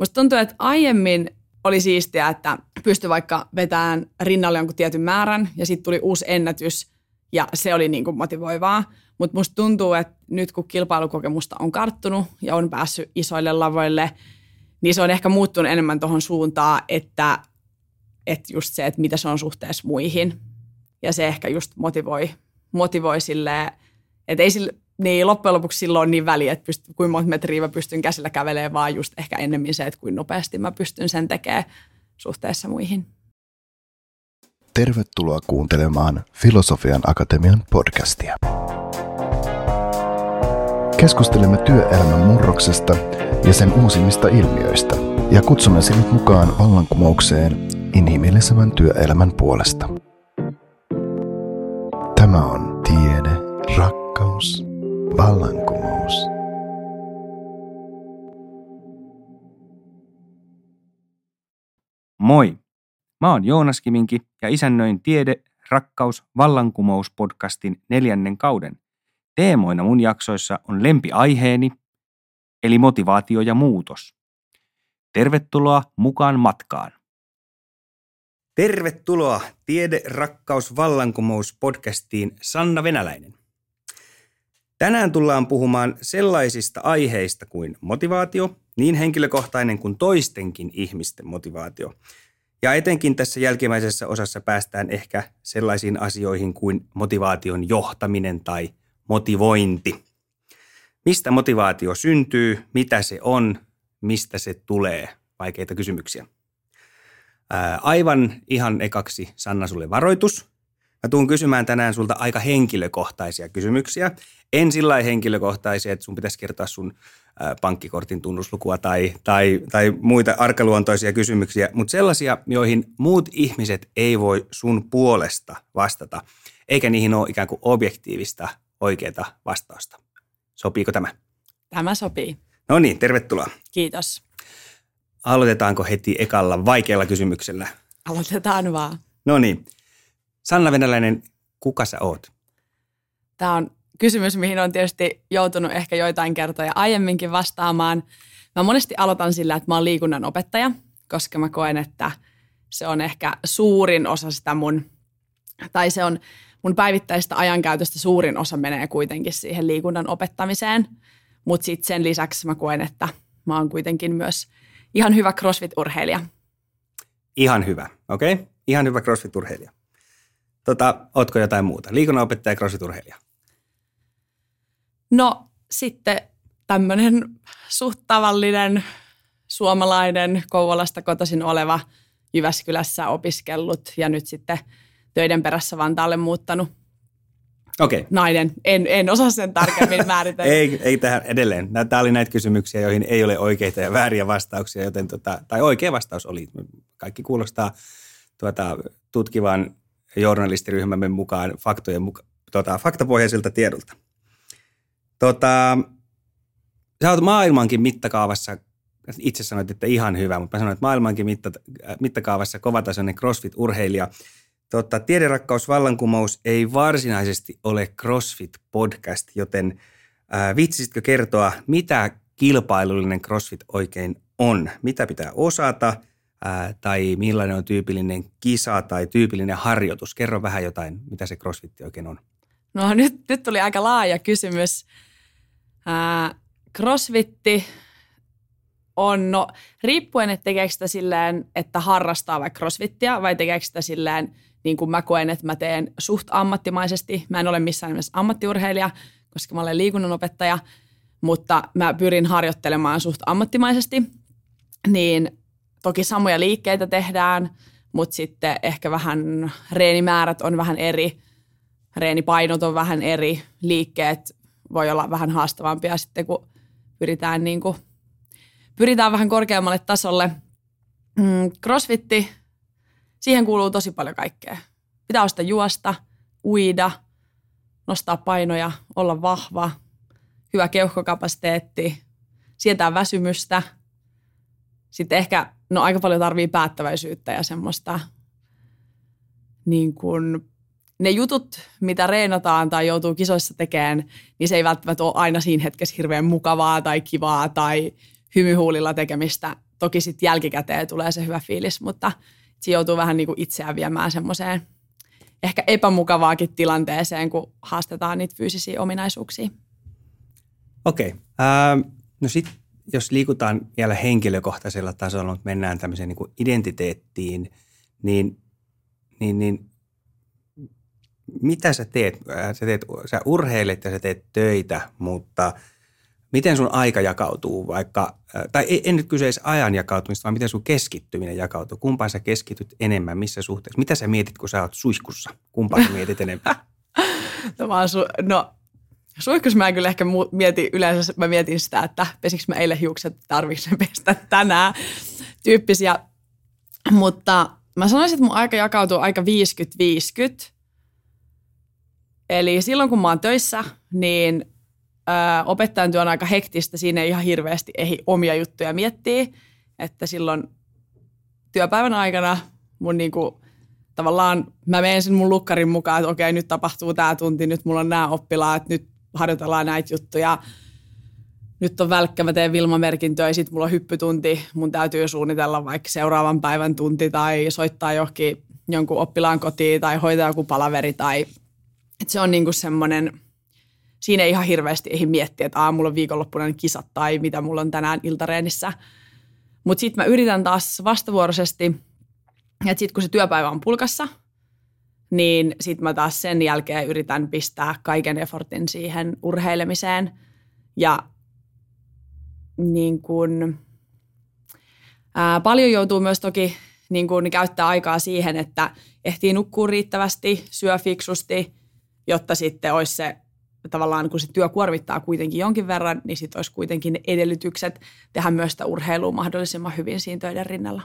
Musta tuntuu, että aiemmin oli siistiä, että pystyi vaikka vetämään rinnalle jonkun tietyn määrän ja sitten tuli uusi ennätys ja se oli niin kuin motivoivaa. Mutta musta tuntuu, että nyt kun kilpailukokemusta on karttunut ja on päässyt isoille lavoille, niin se on ehkä muuttunut enemmän tuohon suuntaan, että, että just se, että mitä se on suhteessa muihin. Ja se ehkä just motivoi, motivoi silleen, että ei sille, niin loppujen lopuksi silloin on niin väliä, että pyst, kuinka monta metriä mä pystyn käsillä kävelemään, vaan just ehkä ennemmin se, että kuinka nopeasti mä pystyn sen tekemään suhteessa muihin. Tervetuloa kuuntelemaan Filosofian Akatemian podcastia. Keskustelemme työelämän murroksesta ja sen uusimmista ilmiöistä ja kutsumme sinut mukaan vallankumoukseen inhimillisemmän työelämän puolesta. Tämä on tiede, rakkaus vallankumous. Moi! Mä oon Joonas Kiminki ja isännöin Tiede, rakkaus, vallankumous podcastin neljännen kauden. Teemoina mun jaksoissa on lempiaiheeni, eli motivaatio ja muutos. Tervetuloa mukaan matkaan. Tervetuloa Tiede, rakkaus, vallankumous podcastiin Sanna Venäläinen. Tänään tullaan puhumaan sellaisista aiheista kuin motivaatio, niin henkilökohtainen kuin toistenkin ihmisten motivaatio. Ja etenkin tässä jälkimmäisessä osassa päästään ehkä sellaisiin asioihin kuin motivaation johtaminen tai motivointi. Mistä motivaatio syntyy, mitä se on, mistä se tulee? Vaikeita kysymyksiä. Ää, aivan ihan ekaksi Sanna sulle varoitus. Mä tuun kysymään tänään sulta aika henkilökohtaisia kysymyksiä. En sillä henkilökohtaisia, että sun pitäisi kertoa sun pankkikortin tunnuslukua tai, tai, tai muita arkaluontoisia kysymyksiä, mutta sellaisia, joihin muut ihmiset ei voi sun puolesta vastata, eikä niihin ole ikään kuin objektiivista oikeaa vastausta. Sopiiko tämä? Tämä sopii. No niin, tervetuloa. Kiitos. Aloitetaanko heti ekalla vaikealla kysymyksellä? Aloitetaan vaan. No niin. Sanna Venäläinen, kuka sä oot? Tämä on kysymys, mihin on tietysti joutunut ehkä joitain kertoja aiemminkin vastaamaan. Mä monesti aloitan sillä, että mä oon liikunnan opettaja, koska mä koen, että se on ehkä suurin osa sitä mun, tai se on mun päivittäistä ajankäytöstä suurin osa menee kuitenkin siihen liikunnan opettamiseen. Mutta sitten sen lisäksi mä koen, että mä oon kuitenkin myös ihan hyvä crossfit-urheilija. Ihan hyvä, okei? Okay? Ihan hyvä crossfit-urheilija. Tota, ootko jotain muuta? Liikunnanopettaja ja crossfit-urheilija. No sitten tämmöinen suht tavallinen suomalainen Kouvolasta kotoisin oleva Jyväskylässä opiskellut ja nyt sitten töiden perässä Vantaalle muuttanut okay. nainen. En, en osaa sen tarkemmin määritellä. ei, ei tähän edelleen. Tämä oli näitä kysymyksiä, joihin ei ole oikeita ja vääriä vastauksia, joten tota, tai oikea vastaus oli. Kaikki kuulostaa tuota, tutkivan journalistiryhmämme mukaan faktojen muka, tota, faktapohjaisilta tiedolta. Tota, sä oot maailmankin mittakaavassa, itse sanoit, että ihan hyvä, mutta mä sanoin, että maailmankin mitta, mittakaavassa kovatasoinen CrossFit-urheilija. Totta, Tiederakkaus vallankumous ei varsinaisesti ole CrossFit-podcast, joten ää, vitsisitkö kertoa, mitä kilpailullinen CrossFit oikein on? Mitä pitää osata ää, tai millainen on tyypillinen kisa tai tyypillinen harjoitus? Kerro vähän jotain, mitä se CrossFit oikein on. No nyt, nyt tuli aika laaja kysymys. Ää, crossfitti on, no riippuen, että tekeekö sitä silleen, että harrastaa vaikka crossfittia vai tekeekö sitä silleen, niin kuin mä koen, että mä teen suht ammattimaisesti. Mä en ole missään nimessä ammattiurheilija, koska mä olen liikunnanopettaja, mutta mä pyrin harjoittelemaan suht ammattimaisesti. Niin toki samoja liikkeitä tehdään, mutta sitten ehkä vähän reenimäärät on vähän eri, reenipainot on vähän eri, liikkeet voi olla vähän haastavampia sitten, kun pyritään, niin kuin, pyritään vähän korkeammalle tasolle. Mm, crossfitti, siihen kuuluu tosi paljon kaikkea. Pitää ostaa juosta, uida, nostaa painoja, olla vahva, hyvä keuhkokapasiteetti, sietää väsymystä. Sitten ehkä, no aika paljon tarvii päättäväisyyttä ja semmoista niin kuin ne jutut, mitä reenataan tai joutuu kisoissa tekemään, niin se ei välttämättä ole aina siinä hetkessä hirveän mukavaa tai kivaa tai hymyhuulilla tekemistä toki sitten jälkikäteen tulee se hyvä fiilis, mutta se joutuu vähän niin kuin itseään viemään semmoiseen ehkä epämukavaakin tilanteeseen, kun haastetaan niitä fyysisiä ominaisuuksia. Okei. Okay. Ähm, no sitten jos liikutaan vielä henkilökohtaisella tasolla, mutta mennään tämmöiseen niin kuin identiteettiin, niin, niin, niin mitä sä teet? Sä, teet? sä urheilet ja sä teet töitä, mutta miten sun aika jakautuu vaikka, tai en nyt kyseisi ajan jakautumista, vaan miten sun keskittyminen jakautuu? Kumpaan sä keskityt enemmän, missä suhteessa? Mitä sä mietit, kun sä oot suihkussa? Kumpaan sä mietit enemmän? no, mä no suihkussa mä kyllä ehkä mietin, yleensä mä mietin sitä, että pesikö mä eilen hiukset, tarvitsen pestä tänään tyyppisiä. Mutta mä sanoisin, että mun aika jakautuu aika 50-50. Eli silloin kun mä oon töissä, niin ö, opettajan työ on aika hektistä. Siinä ei ihan hirveästi ehdi omia juttuja miettiä. Että silloin työpäivän aikana mun niinku, tavallaan mä menen sen mun lukkarin mukaan, että okei, nyt tapahtuu tämä tunti, nyt mulla on nämä oppilaat, nyt harjoitellaan näitä juttuja. Nyt on välkkä, mä teen Vilma-merkintöä ja sitten mulla on hyppytunti. Mun täytyy suunnitella vaikka seuraavan päivän tunti tai soittaa johonkin jonkun oppilaan kotiin tai hoitaa joku palaveri. Tai, että se on niinku semmoinen, siinä ei ihan hirveästi ei miettiä, että aamulla on viikonloppuna kisat tai mitä mulla on tänään iltareenissä. Mutta sitten mä yritän taas vastavuoroisesti, että sitten kun se työpäivä on pulkassa – niin sitten mä taas sen jälkeen yritän pistää kaiken effortin siihen urheilemiseen. Ja niin kun, ää, paljon joutuu myös toki niin kun käyttää aikaa siihen, että ehtii nukkua riittävästi, syö fiksusti, jotta sitten olisi se tavallaan, kun se työ kuormittaa kuitenkin jonkin verran, niin sitten olisi kuitenkin edellytykset tehdä myös sitä urheilua mahdollisimman hyvin siinä töiden rinnalla.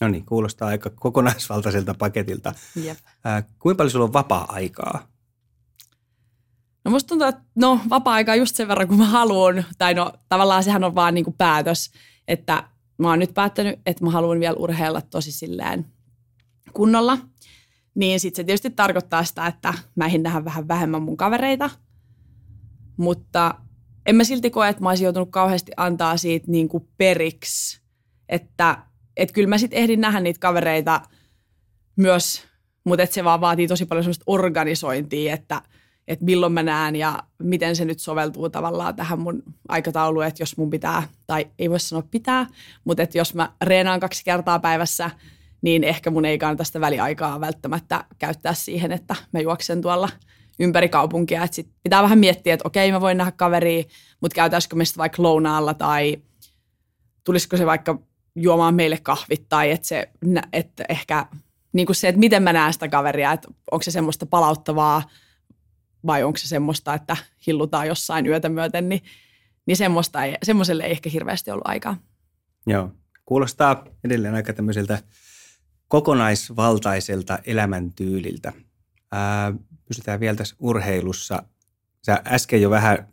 No niin, kuulostaa aika kokonaisvaltaiselta paketilta. Jep. Äh, kuinka paljon sulla on vapaa-aikaa? No musta tuntuu, että no vapaa-aikaa just sen verran, kun mä haluan. Tai no tavallaan sehän on vaan niin kuin päätös, että mä oon nyt päättänyt, että mä haluan vielä urheilla tosi silleen kunnolla. Niin sitten se tietysti tarkoittaa sitä, että mä ehdin nähdä vähän vähemmän mun kavereita. Mutta en mä silti koe, että mä olisin joutunut kauheasti antaa siitä niin kuin periksi. Että et kyllä mä sitten ehdin nähdä niitä kavereita myös, mutta et se vaan vaatii tosi paljon semmoista organisointia, että et milloin mä näen ja miten se nyt soveltuu tavallaan tähän mun aikatauluun, että jos mun pitää, tai ei voi sanoa pitää, mutta että jos mä reenaan kaksi kertaa päivässä, niin ehkä mun ei kannata sitä väliaikaa välttämättä käyttää siihen, että mä juoksen tuolla ympäri kaupunkia. Että sit pitää vähän miettiä, että okei, mä voin nähdä kaveria, mutta käytäisikö me sitä vaikka lounaalla tai tulisiko se vaikka juomaan meille kahvit tai että se, että ehkä niin kuin se, että miten mä näen sitä kaveria, että onko se semmoista palauttavaa vai onko se semmoista, että hillutaan jossain yötä myöten, niin, niin semmoista ei, semmoiselle ei ehkä hirveästi ollut aikaa. Joo, kuulostaa edelleen aika tämmöiseltä kokonaisvaltaiselta elämäntyyliltä. Ää, pysytään vielä tässä urheilussa. Sä äsken jo vähän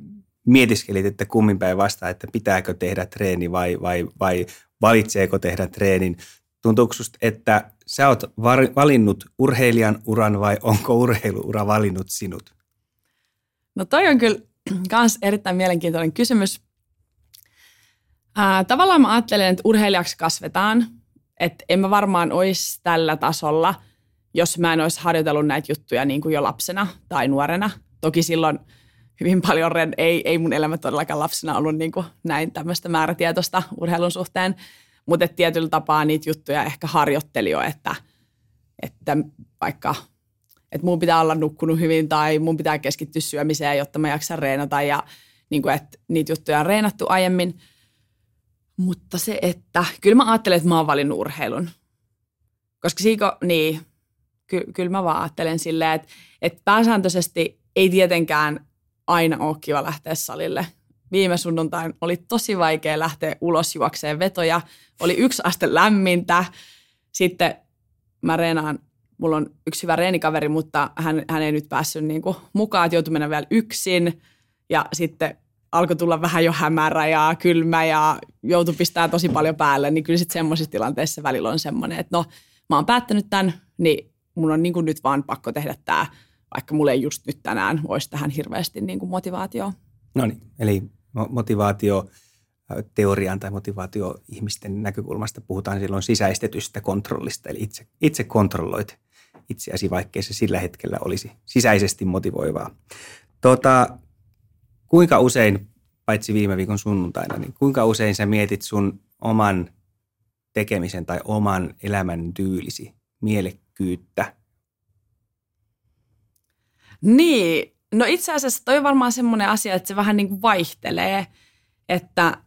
mietiskelit, että kummin päin vastaa, että pitääkö tehdä treeni vai, vai, vai valitseeko tehdä treenin. Tuntuuko susta, että sä oot valinnut urheilijan uran vai onko urheiluura valinnut sinut? No toi on kyllä myös erittäin mielenkiintoinen kysymys. Ää, tavallaan mä ajattelen, että urheilijaksi kasvetaan. Että en mä varmaan olisi tällä tasolla, jos mä en olisi harjoitellut näitä juttuja niin kuin jo lapsena tai nuorena. Toki silloin hyvin paljon, ei, ei mun elämä todellakaan lapsena ollut niin kuin näin tämmöistä määrätietoista urheilun suhteen, mutta tietyllä tapaa niitä juttuja ehkä harjoitteli jo, että, että vaikka että mun pitää olla nukkunut hyvin tai mun pitää keskittyä syömiseen, jotta mä jaksan reenata ja niin kuin, että niitä juttuja on reenattu aiemmin. Mutta se, että kyllä mä ajattelen, että mä oon valinnut urheilun. Koska siiko, niin, ky, kyllä mä vaan ajattelen silleen, että, että pääsääntöisesti ei tietenkään aina ole kiva lähteä salille. Viime sunnuntain oli tosi vaikea lähteä ulos juokseen vetoja. Oli yksi aste lämmintä. Sitten mä reenaan, mulla on yksi hyvä reenikaveri, mutta hän, hän ei nyt päässyt niin kuin mukaan, että joutui mennä vielä yksin. Ja sitten alkoi tulla vähän jo hämärä ja kylmä ja joutui pistää tosi paljon päälle, niin kyllä sitten semmoisissa tilanteissa välillä on semmoinen, että no mä oon päättänyt tämän, niin mun on niin kuin nyt vaan pakko tehdä tämä vaikka mulle ei just nyt tänään olisi tähän hirveästi niin kuin motivaatio. No niin, eli motivaatio teorian tai motivaatio-ihmisten näkökulmasta puhutaan silloin sisäistetystä kontrollista, eli itse, itse kontrolloit itseäsi, vaikkei se sillä hetkellä olisi sisäisesti motivoivaa. Tota, kuinka usein, paitsi viime viikon sunnuntaina, niin kuinka usein sä mietit sun oman tekemisen tai oman elämän tyylisi mielekkyyttä? Niin, no itse asiassa toi on varmaan semmoinen asia, että se vähän niin kuin vaihtelee, että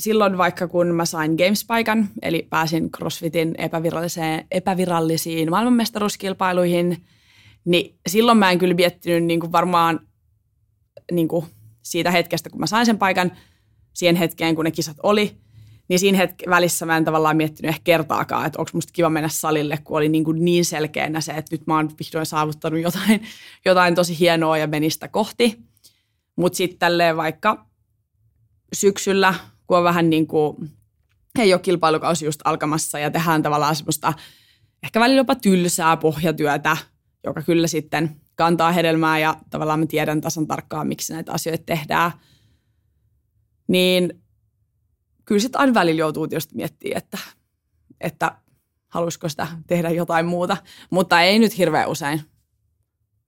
silloin vaikka kun mä sain Games-paikan, eli pääsin CrossFitin epäviralliseen, epävirallisiin maailmanmestaruuskilpailuihin, niin silloin mä en kyllä miettinyt niin kuin varmaan niin kuin siitä hetkestä, kun mä sain sen paikan, siihen hetkeen, kun ne kisat oli, niin siinä hetk- välissä mä en tavallaan miettinyt ehkä kertaakaan, että onko musta kiva mennä salille, kun oli niin, kuin niin selkeänä se, että nyt mä oon vihdoin saavuttanut jotain, jotain tosi hienoa ja menistä kohti. Mutta sitten vaikka syksyllä, kun on vähän niin kuin, ei ole kilpailukausi just alkamassa ja tehdään tavallaan semmoista ehkä välillä jopa tylsää pohjatyötä, joka kyllä sitten kantaa hedelmää ja tavallaan mä tiedän tasan tarkkaan, miksi näitä asioita tehdään. Niin kyllä sitten aina välillä joutuu tietysti miettimään, että, että haluaisiko sitä tehdä jotain muuta, mutta ei nyt hirveän usein.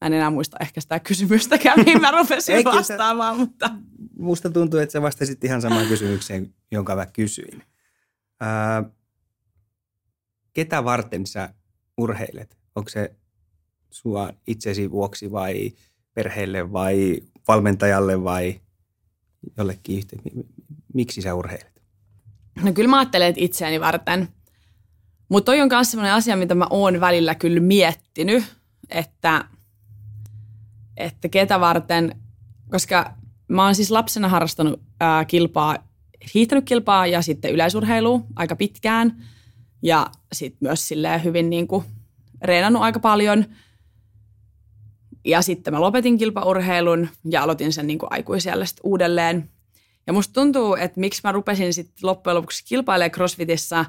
Mä en enää muista ehkä sitä kysymystäkään, mihin mä rupesin vastaamaan, mutta... Musta tuntuu, että sä vastasit ihan samaan kysymykseen, jonka mä kysyin. Ää, ketä varten sä urheilet? Onko se sua itsesi vuoksi vai perheelle vai valmentajalle vai jollekin yhteen? Miksi sä urheilet? No kyllä mä ajattelen, että itseäni varten. Mutta toi on myös sellainen asia, mitä mä oon välillä kyllä miettinyt, että, että ketä varten, koska mä oon siis lapsena harrastanut ää, kilpaa, hiihtänyt kilpaa ja sitten yleisurheilua aika pitkään. Ja sitten myös silleen hyvin niin kuin reenannut aika paljon. Ja sitten mä lopetin kilpaurheilun ja aloitin sen niin kuin aikuisella uudelleen. Ja musta tuntuu, että miksi mä rupesin sitten loppujen lopuksi kilpailemaan CrossFitissa,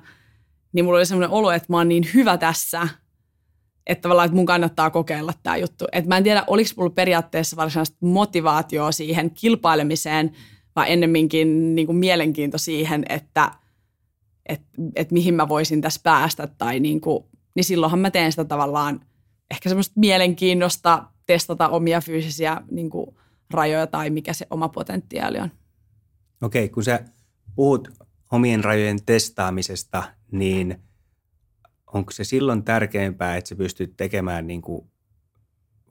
niin mulla oli semmoinen olo, että mä oon niin hyvä tässä, että tavallaan, että mun kannattaa kokeilla tämä juttu. Että mä en tiedä, oliko mulla periaatteessa varsinaista motivaatioa siihen kilpailemiseen, vai ennemminkin niin kuin mielenkiinto siihen, että et, et mihin mä voisin tässä päästä. Tai niin, kuin, niin silloinhan mä teen sitä tavallaan ehkä semmoista mielenkiinnosta testata omia fyysisiä niin kuin rajoja tai mikä se oma potentiaali on. Okei, kun sä puhut omien rajojen testaamisesta, niin onko se silloin tärkeämpää, että sä pystyt tekemään niin kuin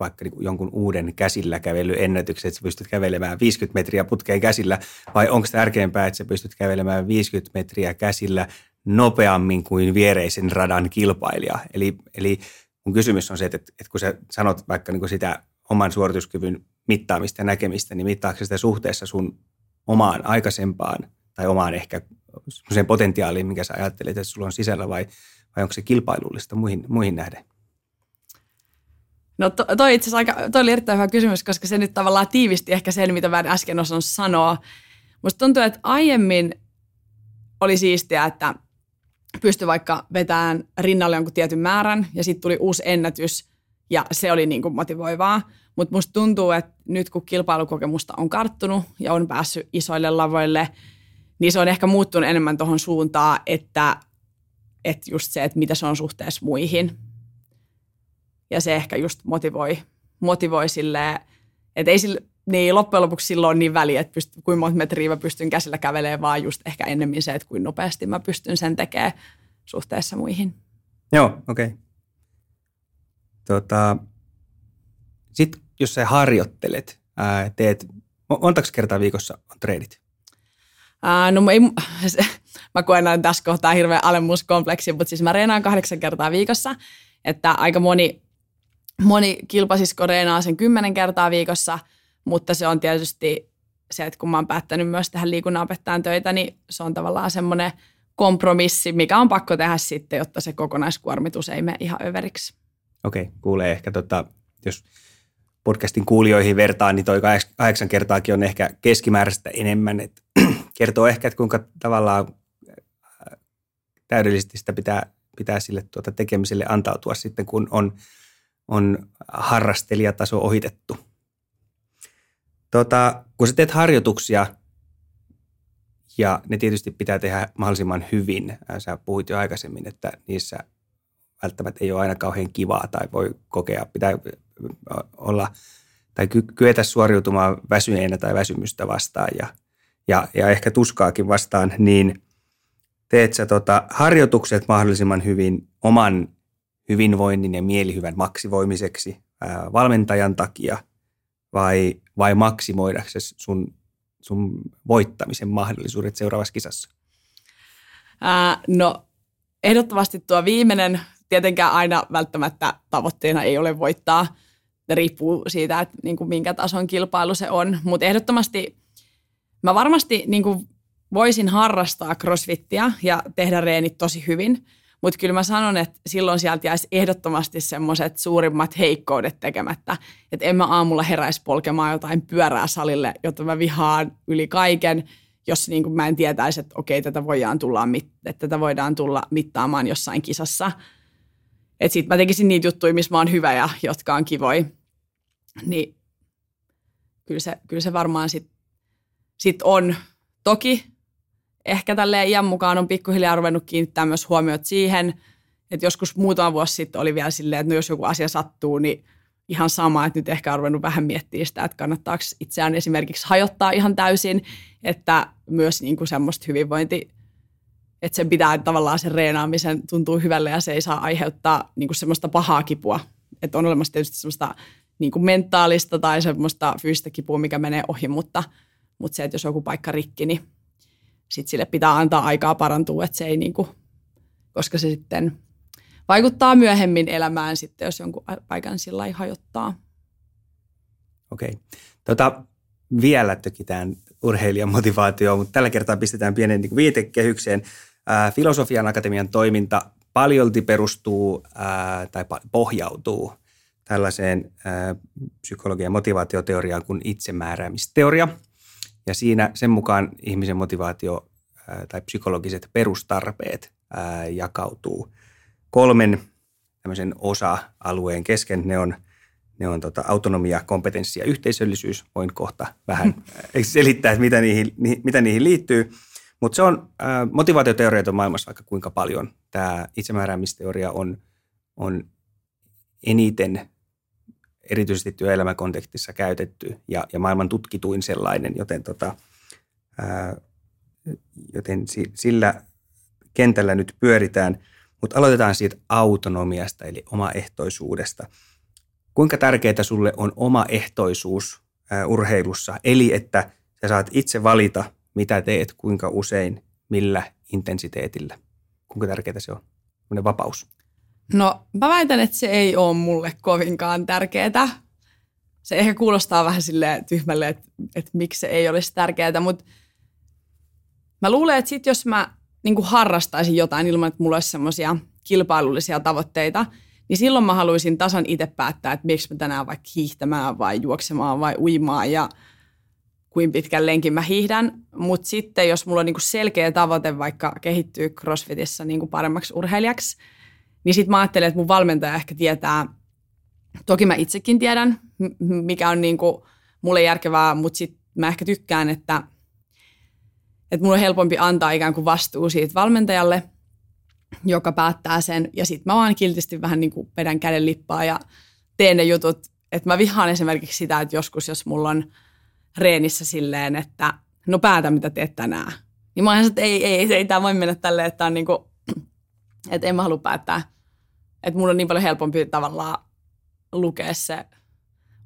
vaikka niin kuin jonkun uuden käsillä kävelyennätyksen, että sä pystyt kävelemään 50 metriä putkeen käsillä, vai onko tärkeämpää, että sä pystyt kävelemään 50 metriä käsillä nopeammin kuin viereisen radan kilpailija? Eli, eli mun kysymys on se, että, että kun sä sanot vaikka niin kuin sitä oman suorituskyvyn mittaamista ja näkemistä, niin mittaako sitä suhteessa sun omaan aikaisempaan tai omaan ehkä sen potentiaaliin, mikä sä ajattelet, että sulla on sisällä vai, vai onko se kilpailullista muihin, muihin nähden? No to, toi itse aika, toi oli erittäin hyvä kysymys, koska se nyt tavallaan tiivisti ehkä sen, mitä mä äsken osannut sanoa. Musta tuntuu, että aiemmin oli siistiä, että pystyi vaikka vetämään rinnalle jonkun tietyn määrän ja sitten tuli uusi ennätys ja se oli niin kuin motivoivaa. Mutta musta tuntuu, että nyt kun kilpailukokemusta on karttunut ja on päässyt isoille lavoille, niin se on ehkä muuttunut enemmän tuohon suuntaan, että, että just se, että mitä se on suhteessa muihin. Ja se ehkä just motivoi, motivoi silleen, että ei sille, niin loppujen lopuksi silloin on niin väliä, että pyst, kuinka monta metriä mä pystyn käsillä kävelemään, vaan just ehkä ennemmin se, että kuinka nopeasti mä pystyn sen tekemään suhteessa muihin. Joo, okei. Okay. Tota, Sitten jos sä harjoittelet, ää, teet, montako kertaa viikossa on treenit? Ää, no ei, mä koen näin tässä kohtaa hirveän alemmuuskompleksi, mutta siis mä reenaan kahdeksan kertaa viikossa, että aika moni, moni kilpasisko reenaa sen kymmenen kertaa viikossa, mutta se on tietysti se, että kun mä oon päättänyt myös tähän liikunnanopettajan töitä, niin se on tavallaan semmoinen kompromissi, mikä on pakko tehdä sitten, jotta se kokonaiskuormitus ei mene ihan överiksi. Okei, okay, kuulee ehkä, tota, jos podcastin kuulijoihin vertaan, niin toi kahdeksan kertaakin on ehkä keskimääräistä enemmän. Et kertoo ehkä, että kuinka tavallaan äh, täydellisesti sitä pitää, pitää sille tuota tekemiselle antautua sitten, kun on, on harrastelijataso ohitettu. Tota, kun sä teet harjoituksia Ja ne tietysti pitää tehdä mahdollisimman hyvin. Sä puhuit jo aikaisemmin, että niissä välttämättä ei ole aina kauhean kivaa tai voi kokea, pitää olla tai kyetä suoriutumaan väsyneenä tai väsymystä vastaan ja, ja, ja ehkä tuskaakin vastaan, niin teet sä tota harjoitukset mahdollisimman hyvin oman hyvinvoinnin ja mielihyvän maksivoimiseksi ää, valmentajan takia vai, vai maksimoidaksesi sun, sun voittamisen mahdollisuudet seuraavassa kisassa? Ää, no ehdottomasti tuo viimeinen tietenkään aina välttämättä tavoitteena ei ole voittaa. Riippuu siitä, että niin kuin minkä tason kilpailu se on. Mutta ehdottomasti mä varmasti niin kuin voisin harrastaa crossfittiä ja tehdä reenit tosi hyvin. Mutta kyllä mä sanon, että silloin sieltä jäisi ehdottomasti semmoiset suurimmat heikkoudet tekemättä. Että en mä aamulla heräisi polkemaan jotain pyörää salille, jota mä vihaan yli kaiken, jos niin kuin mä en tietäisi, että okei, tätä voidaan tulla, että tätä voidaan tulla mittaamaan jossain kisassa – että sit mä tekisin niitä juttuja, missä mä oon hyvä ja jotka on kivoi. Niin kyllä se, kyllä se varmaan sit, sit on. Toki ehkä tälle iän mukaan on pikkuhiljaa ruvennut kiinnittää myös huomiot siihen, että joskus muutama vuosi sitten oli vielä silleen, että no jos joku asia sattuu, niin ihan sama, että nyt ehkä on ruvennut vähän miettiä sitä, että kannattaako itseään esimerkiksi hajottaa ihan täysin, että myös niin kuin semmoista hyvinvointi että sen pitää tavallaan sen reenaamisen tuntuu hyvälle ja se ei saa aiheuttaa niin kuin semmoista pahaa kipua. Että on olemassa tietysti semmoista niin kuin mentaalista tai semmoista fyysistä kipua, mikä menee ohi, mutta, mutta se, että jos on joku paikka rikki, niin sitten sille pitää antaa aikaa parantua, että se ei niin kuin, koska se sitten vaikuttaa myöhemmin elämään sitten, jos jonkun paikan sillä ei hajottaa. Okei. Tota, vielä tökitään urheilijan motivaatioon, mutta tällä kertaa pistetään pienen niin viitekehykseen. Filosofian akatemian toiminta paljolti perustuu ää, tai pohjautuu tällaiseen ää, psykologian motivaatioteoriaan kuin itsemääräämisteoria. Ja siinä sen mukaan ihmisen motivaatio tai psykologiset perustarpeet jakautuu kolmen tämmöisen osa-alueen kesken. Ne on, ne on tota, autonomia, kompetenssi ja yhteisöllisyys. Voin kohta vähän selittää, että mitä niihin, mitä niihin liittyy – mutta se on, äh, motivaatioteorioita maailmassa vaikka kuinka paljon. Tämä itsemääräämisteoria on, on eniten erityisesti työelämäkontekstissa käytetty ja, ja maailman tutkituin sellainen, joten, tota, ää, joten sillä kentällä nyt pyöritään. Mutta aloitetaan siitä autonomiasta eli omaehtoisuudesta. Kuinka tärkeää sulle on omaehtoisuus ää, urheilussa, eli että sä saat itse valita – mitä teet, kuinka usein, millä intensiteetillä. Kuinka tärkeää se on, Sellainen vapaus? No mä väitän, että se ei ole mulle kovinkaan tärkeää. Se ehkä kuulostaa vähän sille tyhmälle, että, että miksi se ei olisi tärkeää, mutta mä luulen, että sit jos mä niin harrastaisin jotain ilman, että mulla olisi semmoisia kilpailullisia tavoitteita, niin silloin mä haluaisin tasan itse päättää, että miksi mä tänään vaikka hiihtämään vai juoksemaan vai uimaan ja – kuin pitkän lenkin mä hiihdän. Mutta sitten jos mulla on niinku selkeä tavoite vaikka kehittyä crossfitissä niinku paremmaksi urheilijaksi, niin sitten mä ajattelen, että mun valmentaja ehkä tietää, toki mä itsekin tiedän, mikä on niinku mulle järkevää, mutta sitten mä ehkä tykkään, että, että mulla on helpompi antaa ikään kuin vastuu siitä valmentajalle, joka päättää sen. Ja sitten mä vaan kiltisti vähän niin kuin vedän käden lippaa ja teen ne jutut. Että mä vihaan esimerkiksi sitä, että joskus jos mulla on – reenissä silleen, että no päätä mitä teet tänään. Niin mä että ei, ei, ei, ei tämä voi mennä tälleen, että on niinku, että en mä halua päättää. Että mulla on niin paljon helpompi tavallaan lukea se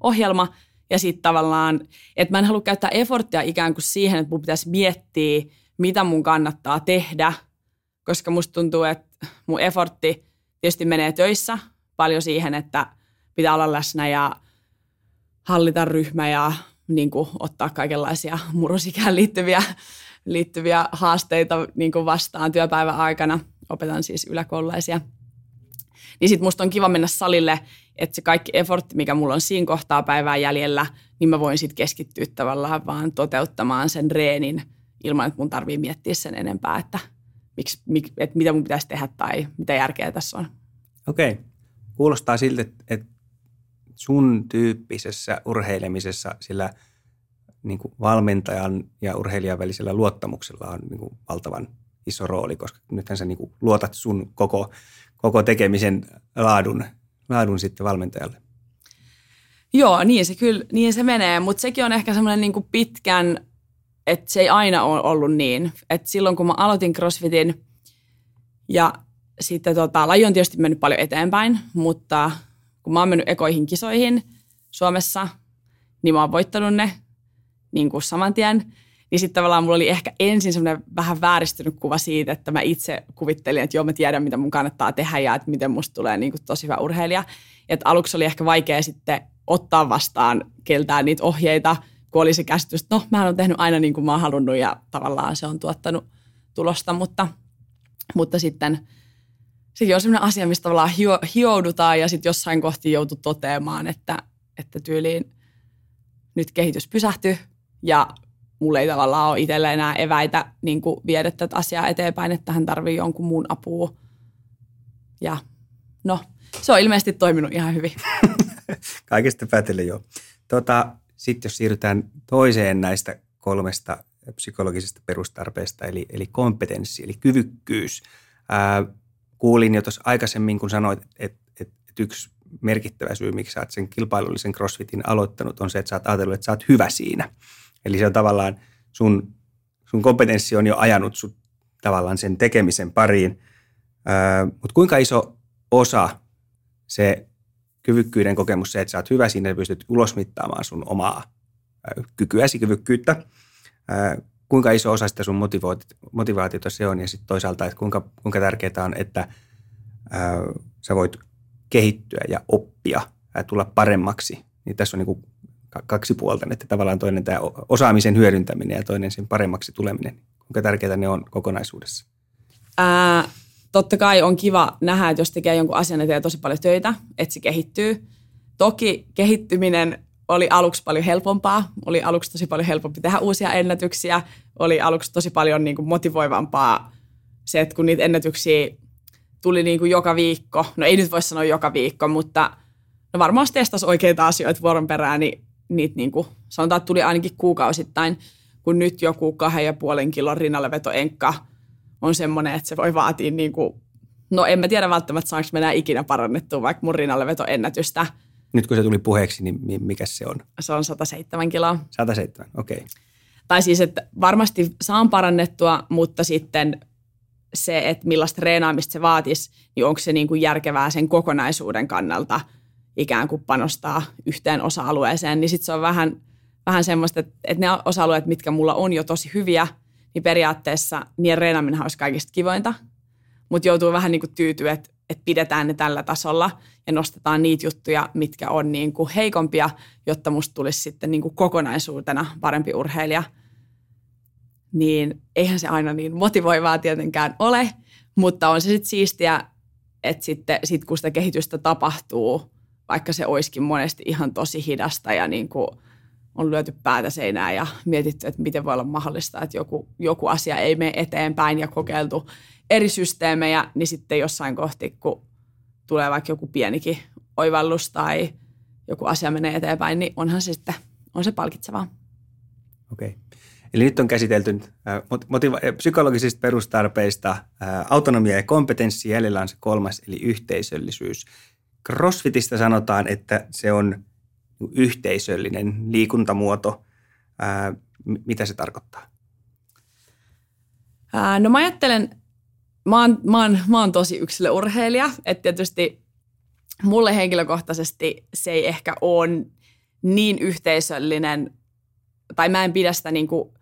ohjelma. Ja sitten tavallaan, että mä en halua käyttää efforttia ikään kuin siihen, että mun pitäisi miettiä, mitä mun kannattaa tehdä. Koska musta tuntuu, että mun effortti tietysti menee töissä paljon siihen, että pitää olla läsnä ja hallita ryhmä ja niin kuin, ottaa kaikenlaisia murrosikään liittyviä, liittyviä haasteita niin kuin vastaan työpäivän aikana. Opetan siis yläkoululaisia. Niin sitten musta on kiva mennä salille, että se kaikki effortti, mikä mulla on siinä kohtaa päivää jäljellä, niin mä voin sitten keskittyä tavallaan vaan toteuttamaan sen reenin ilman, että mun tarvii miettiä sen enempää, että, miksi, mik, että mitä mun pitäisi tehdä tai mitä järkeä tässä on. Okei. Kuulostaa siltä, että sun tyyppisessä urheilemisessa sillä niin kuin valmentajan ja urheilijan välisellä luottamuksella on niin kuin valtavan iso rooli, koska nythän sä niin kuin luotat sun koko, koko tekemisen laadun, laadun sitten valmentajalle. Joo, niin se kyllä, niin se menee, mutta sekin on ehkä semmoinen niin pitkän, että se ei aina ole ollut niin. Että silloin kun mä aloitin CrossFitin ja sitten tota, laji on tietysti mennyt paljon eteenpäin, mutta kun mä oon mennyt ekoihin kisoihin Suomessa, niin mä oon voittanut ne niin kuin saman tien. Niin sitten tavallaan mulla oli ehkä ensin semmoinen vähän vääristynyt kuva siitä, että mä itse kuvittelin, että joo mä tiedän mitä mun kannattaa tehdä ja että miten musta tulee niin kuin tosi hyvä urheilija. Että aluksi oli ehkä vaikea sitten ottaa vastaan keltään niitä ohjeita, kun oli se käsitys, että no mä oon tehnyt aina niin kuin mä oon halunnut ja tavallaan se on tuottanut tulosta, mutta, mutta sitten sekin on sellainen asia, mistä tavallaan hio, hioudutaan ja sitten jossain kohti joutuu toteamaan, että, että tyyliin nyt kehitys pysähtyy ja mulla ei tavallaan ole itselle enää eväitä niin kuin viedä tätä asiaa eteenpäin, että hän tarvii jonkun muun apua. Ja no, se on ilmeisesti toiminut ihan hyvin. Kaikesta päätellen joo. Tota, Sitten jos siirrytään toiseen näistä kolmesta psykologisesta perustarpeesta, eli, eli kompetenssi, eli kyvykkyys. Ää, kuulin jo tuossa aikaisemmin, kun sanoit, että, että, että yksi merkittävä syy, miksi sä oot sen kilpailullisen crossfitin aloittanut, on se, että sä oot ajatellut, että sä oot hyvä siinä. Eli se on tavallaan sun, sun kompetenssi on jo ajanut sut tavallaan sen tekemisen pariin. Mutta kuinka iso osa se kyvykkyyden kokemus, se, että sä oot hyvä siinä ja pystyt ulosmittaamaan sun omaa kykyäsi, kyvykkyyttä, kuinka iso osa sitä sun motivaatiota se on ja sitten toisaalta, että kuinka, kuinka tärkeää on, että sä voit kehittyä ja oppia ja tulla paremmaksi. Niin tässä on niin kuin kaksi puolta, että tavallaan toinen tämä osaamisen hyödyntäminen ja toinen sen paremmaksi tuleminen. Kuinka tärkeää ne on kokonaisuudessa? Ää, totta kai on kiva nähdä, että jos tekee jonkun asian eteen tosi paljon töitä, että se kehittyy. Toki kehittyminen oli aluksi paljon helpompaa, oli aluksi tosi paljon helpompi tehdä uusia ennätyksiä, oli aluksi tosi paljon niin kuin motivoivampaa se, että kun niitä ennätyksiä tuli niin kuin joka viikko, no ei nyt voi sanoa joka viikko, mutta no varmaan testasi oikeita asioita vuoron perään, niin niitä niin kuin, sanotaan, että tuli ainakin kuukausittain, kun nyt joku kahden ja puolen kilon rinnallevetoenkka on semmoinen, että se voi vaatia niin kuin, no en mä tiedä välttämättä saanko mennä ikinä parannettua vaikka mun rinnallevetoennätystä. Nyt kun se tuli puheeksi, niin mikä se on? Se on 107 kiloa. 107, okei. Okay. Tai siis, että varmasti saan parannettua, mutta sitten se, että millaista treenaamista se vaatisi, niin onko se niin kuin järkevää sen kokonaisuuden kannalta ikään kuin panostaa yhteen osa-alueeseen, niin sitten se on vähän, vähän semmoista, että, että ne osa-alueet, mitkä mulla on jo tosi hyviä, niin periaatteessa niiden reenaaminen olisi kaikista kivointa, mutta joutuu vähän niin kuin tyytyä, että, että pidetään ne tällä tasolla ja nostetaan niitä juttuja, mitkä on niin kuin heikompia, jotta musta tulisi sitten niin kuin kokonaisuutena parempi urheilija – niin eihän se aina niin motivoivaa tietenkään ole, mutta on se sitten siistiä, että sitten sit kun sitä kehitystä tapahtuu, vaikka se olisikin monesti ihan tosi hidasta ja niin kuin on lyöty päätä seinään ja mietitty, että miten voi olla mahdollista, että joku, joku asia ei mene eteenpäin ja kokeiltu eri systeemejä, niin sitten jossain kohti, kun tulee vaikka joku pienikin oivallus tai joku asia menee eteenpäin, niin onhan se sitten, on se palkitsevaa. Okei. Okay. Eli nyt on käsitelty motiva- psykologisista perustarpeista autonomia ja kompetenssi, jäljellä on se kolmas, eli yhteisöllisyys. CrossFitistä sanotaan, että se on yhteisöllinen liikuntamuoto. Mitä se tarkoittaa? no mä ajattelen, mä oon, mä oon, mä oon tosi yksilöurheilija, että tietysti mulle henkilökohtaisesti se ei ehkä ole niin yhteisöllinen, tai mä en pidä sitä niin kuin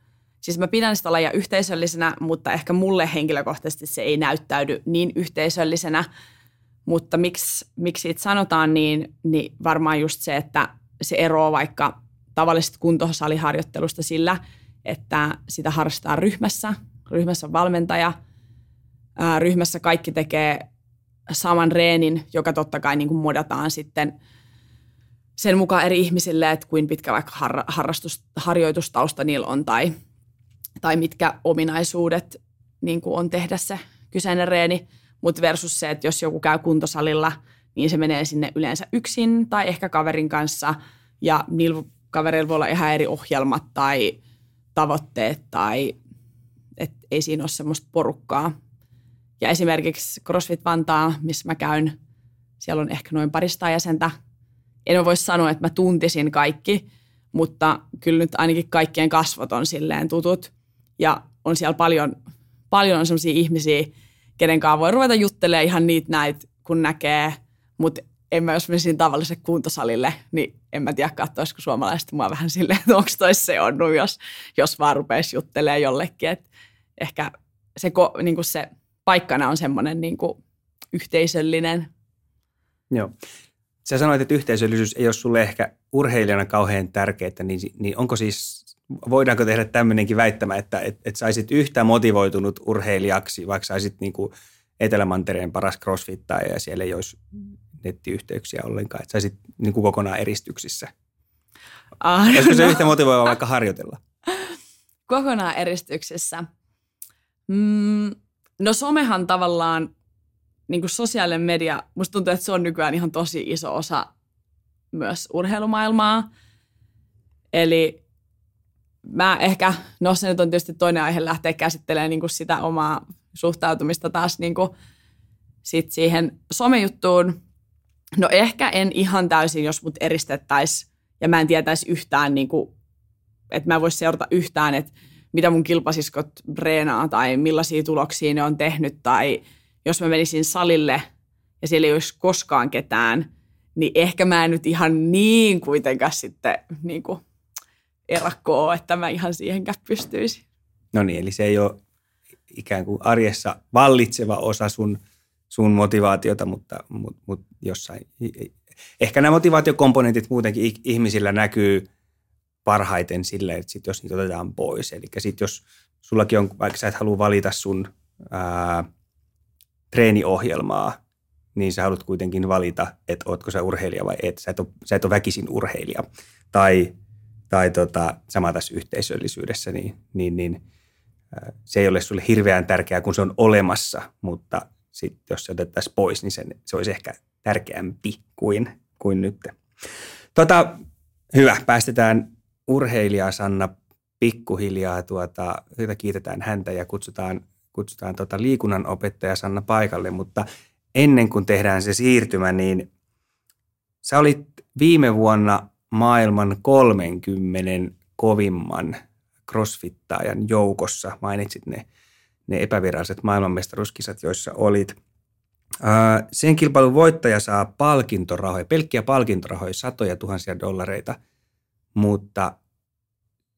Siis mä pidän sitä lajia yhteisöllisenä, mutta ehkä mulle henkilökohtaisesti se ei näyttäydy niin yhteisöllisenä. Mutta miksi, miksi siitä sanotaan niin, niin varmaan just se, että se eroaa vaikka tavallisesta kuntosaliharjoittelusta sillä, että sitä harrastetaan ryhmässä. Ryhmässä on valmentaja. ryhmässä kaikki tekee saman reenin, joka totta kai niin kuin modataan sitten sen mukaan eri ihmisille, että kuin pitkä vaikka harrastus, harjoitustausta niillä on tai tai mitkä ominaisuudet niin kuin on tehdä se kyseinen reeni, mutta versus se, että jos joku käy kuntosalilla, niin se menee sinne yleensä yksin tai ehkä kaverin kanssa ja niillä kavereilla voi olla ihan eri ohjelmat tai tavoitteet tai et ei siinä ole semmoista porukkaa. Ja esimerkiksi CrossFit Vantaa, missä mä käyn, siellä on ehkä noin parista jäsentä. En voi sanoa, että mä tuntisin kaikki, mutta kyllä nyt ainakin kaikkien kasvot on silleen tutut. Ja on siellä paljon, paljon on sellaisia ihmisiä, kenen kanssa voi ruveta juttelemaan ihan niitä näitä, kun näkee. Mutta en mä, jos menisin tavalliselle kuntosalille, niin en mä tiedä, katsoisiko suomalaiset mua vähän silleen, että onko toi se on, jos, jos vaan rupeisi juttelemaan jollekin. Et ehkä se, niin kuin se paikkana on semmoinen niin kuin yhteisöllinen. Joo. Sä sanoit, että yhteisöllisyys ei ole sulle ehkä urheilijana kauhean tärkeää, niin, niin onko siis, voidaanko tehdä tämmöinenkin väittämä, että et, et saisit yhtä motivoitunut urheilijaksi, vaikka saisit niin Etelämantereen paras crossfittaja ja siellä ei olisi nettiyhteyksiä ollenkaan, että saisit niin kuin kokonaan eristyksissä? Ah, Olisiko se no. yhtä motivoiva vaikka harjoitella? Kokonaan eristyksissä. Mm, no somehan tavallaan, niin kuin sosiaalinen media, musta tuntuu, että se on nykyään ihan tosi iso osa myös urheilumaailmaa. Eli mä ehkä, no se nyt on tietysti toinen aihe lähteä käsittelemään niin kuin sitä omaa suhtautumista taas niin kuin sit siihen somejuttuun. No ehkä en ihan täysin, jos mut eristettäisiin ja mä en tietäisi yhtään, niin kuin, että mä en voisi seurata yhtään, että mitä mun kilpasiskot reenaa tai millaisia tuloksia ne on tehnyt tai jos mä menisin salille ja siellä ei olisi koskaan ketään, niin ehkä mä en nyt ihan niin kuitenkaan sitten niin kuin erakkoa, että mä ihan siihenkään pystyisin. No niin, eli se ei ole ikään kuin arjessa vallitseva osa sun, sun motivaatiota, mutta, mutta, mutta jossain. Ehkä nämä motivaatiokomponentit muutenkin ihmisillä näkyy parhaiten sille, että sit jos niitä otetaan pois. Eli sitten jos sullakin on, vaikka sä et halua valita sun ää, treeniohjelmaa, niin sä haluat kuitenkin valita, että ootko sä urheilija vai et. Sä et ole, sä et ole väkisin urheilija. Tai, tai tota, sama tässä yhteisöllisyydessä, niin, niin, niin se ei ole sulle hirveän tärkeää, kun se on olemassa, mutta sit, jos se otettaisiin pois, niin se, se olisi ehkä tärkeämpi kuin, kuin nyt. Tota, hyvä, päästetään urheilija Sanna pikkuhiljaa, tuota, kiitetään häntä ja kutsutaan, kutsutaan tuota liikunnan opettaja Sanna paikalle, mutta ennen kuin tehdään se siirtymä, niin sä olit viime vuonna maailman 30 kovimman crossfittaajan joukossa. Mainitsit ne, ne epäviralliset maailmanmestaruuskisat, joissa olit. sen kilpailun voittaja saa palkintorahoja, pelkkiä palkintorahoja, satoja tuhansia dollareita, mutta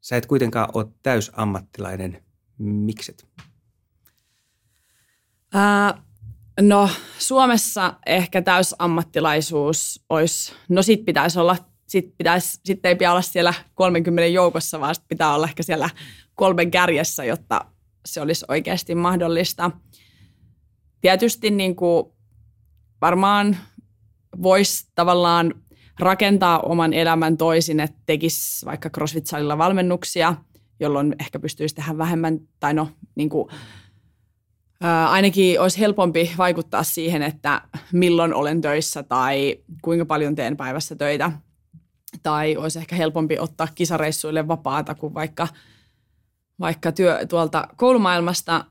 sä et kuitenkaan ole täysammattilainen. Mikset? Ää, no Suomessa ehkä täysammattilaisuus olisi, no sit pitäisi olla, sit, pitäisi, sit ei pidä olla siellä 30 joukossa, vaan sit pitää olla ehkä siellä kolmen kärjessä, jotta se olisi oikeasti mahdollista. Tietysti niin kuin varmaan voisi tavallaan rakentaa oman elämän toisin, että tekisi vaikka CrossFit-salilla valmennuksia, jolloin ehkä pystyisi tehdä vähemmän, tai no niin kuin, ää, ainakin olisi helpompi vaikuttaa siihen, että milloin olen töissä tai kuinka paljon teen päivässä töitä. Tai olisi ehkä helpompi ottaa kisareissuille vapaata kuin vaikka, vaikka työ tuolta koulumaailmasta,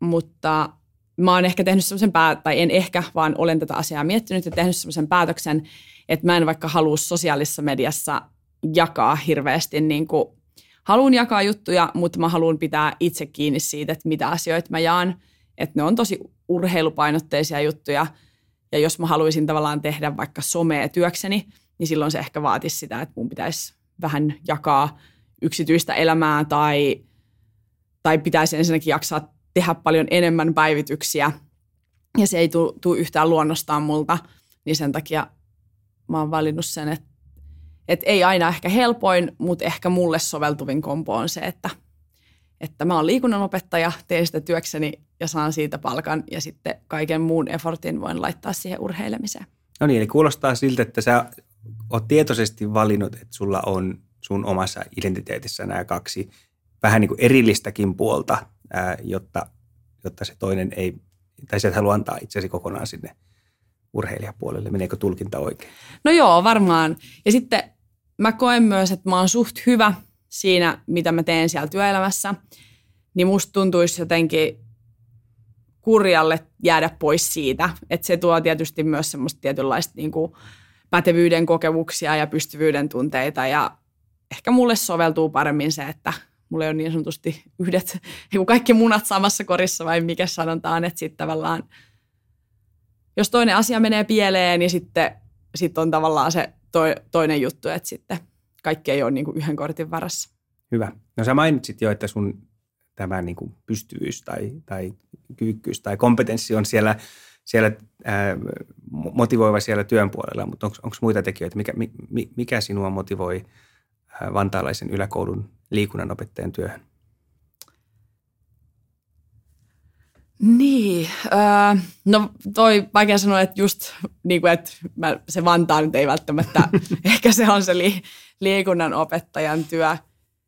mutta mä oon ehkä tehnyt semmoisen pää, tai en ehkä, vaan olen tätä asiaa miettinyt ja tehnyt semmoisen päätöksen, että mä en vaikka halua sosiaalisessa mediassa jakaa hirveästi niin kuin, haluan jakaa juttuja, mutta mä haluan pitää itse kiinni siitä, että mitä asioita mä jaan. Että ne on tosi urheilupainotteisia juttuja. Ja jos mä haluaisin tavallaan tehdä vaikka somea työkseni, niin silloin se ehkä vaatisi sitä, että mun pitäisi vähän jakaa yksityistä elämää tai, tai pitäisi ensinnäkin jaksaa tehdä paljon enemmän päivityksiä. Ja se ei tule yhtään luonnostaan multa, niin sen takia mä oon valinnut sen, että, että ei aina ehkä helpoin, mutta ehkä mulle soveltuvin kompo on se, että, että mä oon liikunnanopettaja, teen sitä työkseni ja saan siitä palkan ja sitten kaiken muun effortin voin laittaa siihen urheilemiseen. No niin, eli kuulostaa siltä, että sä oot tietoisesti valinnut, että sulla on sun omassa identiteetissä nämä kaksi vähän niin kuin erillistäkin puolta, ää, jotta, jotta se toinen ei, tai sä et halua antaa itsesi kokonaan sinne urheilijapuolelle. Meneekö tulkinta oikein? No joo, varmaan. Ja sitten mä koen myös, että mä oon suht hyvä siinä, mitä mä teen siellä työelämässä, niin musta tuntuisi jotenkin kurjalle jäädä pois siitä. Että se tuo tietysti myös semmoista tietynlaista niin kuin pätevyyden kokemuksia ja pystyvyyden tunteita ja ehkä mulle soveltuu paremmin se, että mulla on niin sanotusti yhdet, niin kaikki munat samassa korissa vai mikä sanotaan, että sitten tavallaan jos toinen asia menee pieleen, niin sitten sit on tavallaan se toi, toinen juttu, että sitten kaikki ei ole niin kuin yhden kortin varassa. Hyvä. No sä mainitsit jo, että sun tämä niin kuin pystyvyys tai, tai kyvykkyys tai kompetenssi on siellä, siellä ää, motivoiva siellä työn puolella, mutta onko muita tekijöitä? Mikä, mi, mikä sinua motivoi vantaalaisen yläkoulun liikunnanopettajan työhön? Niin, öö, no toi vaikea sanoa, että just niin kuin, että mä, se Vantaa nyt ei välttämättä, ehkä se on se li, liikunnan opettajan työ.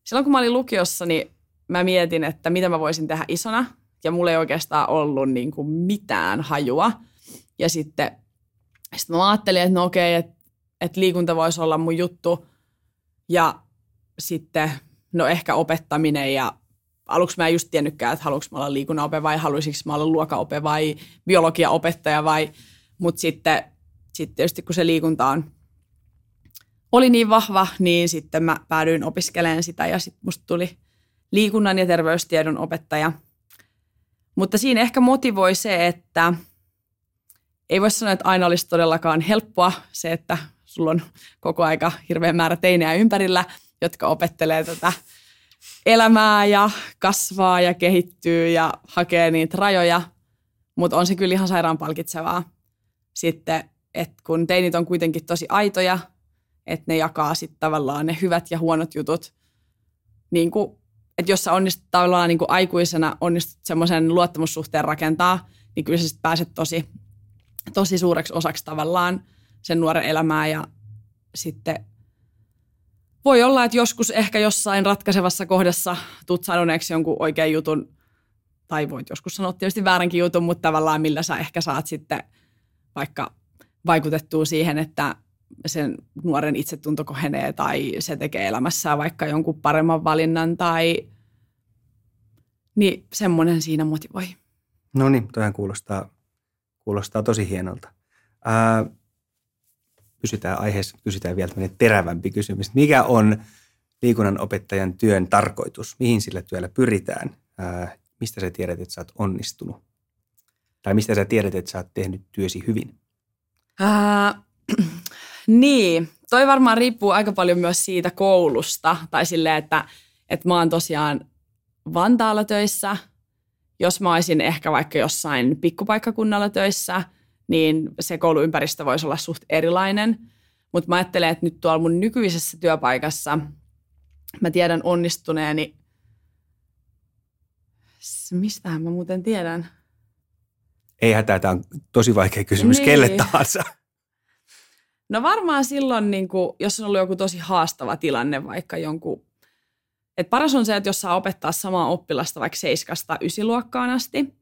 Silloin kun mä olin lukiossa, niin mä mietin, että mitä mä voisin tehdä isona, ja mulla ei oikeastaan ollut niin kuin mitään hajua. Ja sitten sit mä ajattelin, että no okei, että, että liikunta voisi olla mun juttu, ja sitten no ehkä opettaminen ja aluksi mä en just tiennytkään, että haluanko mä olla liikunnanope vai haluaisinko mä olla luokaope vai biologiaopettaja vai, mutta sitten, sitten tietysti kun se liikunta on, oli niin vahva, niin sitten mä päädyin opiskelemaan sitä ja sitten musta tuli liikunnan ja terveystiedon opettaja. Mutta siinä ehkä motivoi se, että ei voi sanoa, että aina olisi todellakaan helppoa se, että sulla on koko aika hirveän määrä teinejä ympärillä, jotka opettelee tätä elämää ja kasvaa ja kehittyy ja hakee niitä rajoja, mutta on se kyllä ihan sairaan palkitsevaa. Sitten, että kun teinit on kuitenkin tosi aitoja, että ne jakaa sitten tavallaan ne hyvät ja huonot jutut, niin kuin, että jos sä onnistut tavallaan niin kuin aikuisena onnistut semmoisen luottamussuhteen rakentaa, niin kyllä sä sitten pääset tosi, tosi suureksi osaksi tavallaan sen nuoren elämää ja sitten voi olla, että joskus ehkä jossain ratkaisevassa kohdassa tuut sanoneeksi jonkun oikean jutun, tai voit joskus sanoa tietysti vääränkin jutun, mutta tavallaan millä sä ehkä saat sitten vaikka vaikutettua siihen, että sen nuoren itsetunto kohenee tai se tekee elämässään vaikka jonkun paremman valinnan tai niin semmoinen siinä motivoi. No niin, toihan kuulostaa, kuulostaa tosi hienolta. Ää, pysytään aiheessa, kysytään vielä tämmöinen terävämpi kysymys. Mikä on liikunnan opettajan työn tarkoitus? Mihin sillä työllä pyritään? Ää, mistä sä tiedät, että sä oot onnistunut? Tai mistä sä tiedät, että sä oot tehnyt työsi hyvin? Ää, niin, toi varmaan riippuu aika paljon myös siitä koulusta. Tai silleen, että, että mä oon tosiaan Vantaalla töissä. Jos mä olisin ehkä vaikka jossain pikkupaikkakunnalla töissä – niin se kouluympäristö voisi olla suht erilainen. Mutta mä ajattelen, että nyt tuolla mun nykyisessä työpaikassa mä tiedän onnistuneeni, mistähän mä muuten tiedän? Ei hätää, tämä on tosi vaikea kysymys niin. kelle tahansa. No varmaan silloin, niin kuin, jos on ollut joku tosi haastava tilanne, vaikka jonkun et paras on se, että jos saa opettaa samaa oppilasta vaikka seiskasta ysiluokkaan asti,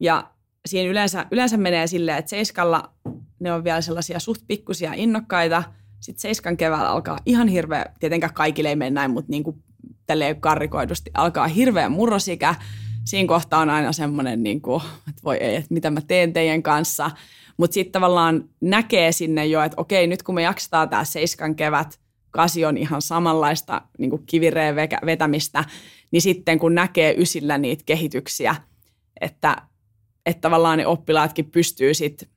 ja siinä yleensä, yleensä menee silleen, että seiskalla ne on vielä sellaisia suht pikkusia innokkaita. Sitten seiskan keväällä alkaa ihan hirveä, tietenkään kaikille ei mene näin, mutta niin kuin tälleen karrikoidusti alkaa hirveä murrosikä. Siinä kohtaa on aina semmoinen, niin kuin, että voi ei, että mitä mä teen teidän kanssa. Mutta sitten tavallaan näkee sinne jo, että okei, nyt kun me jaksetaan tämä seiskan kevät, kasi on ihan samanlaista niin kuin kivireen vetämistä, niin sitten kun näkee ysillä niitä kehityksiä, että että tavallaan ne oppilaatkin pystyy sitten,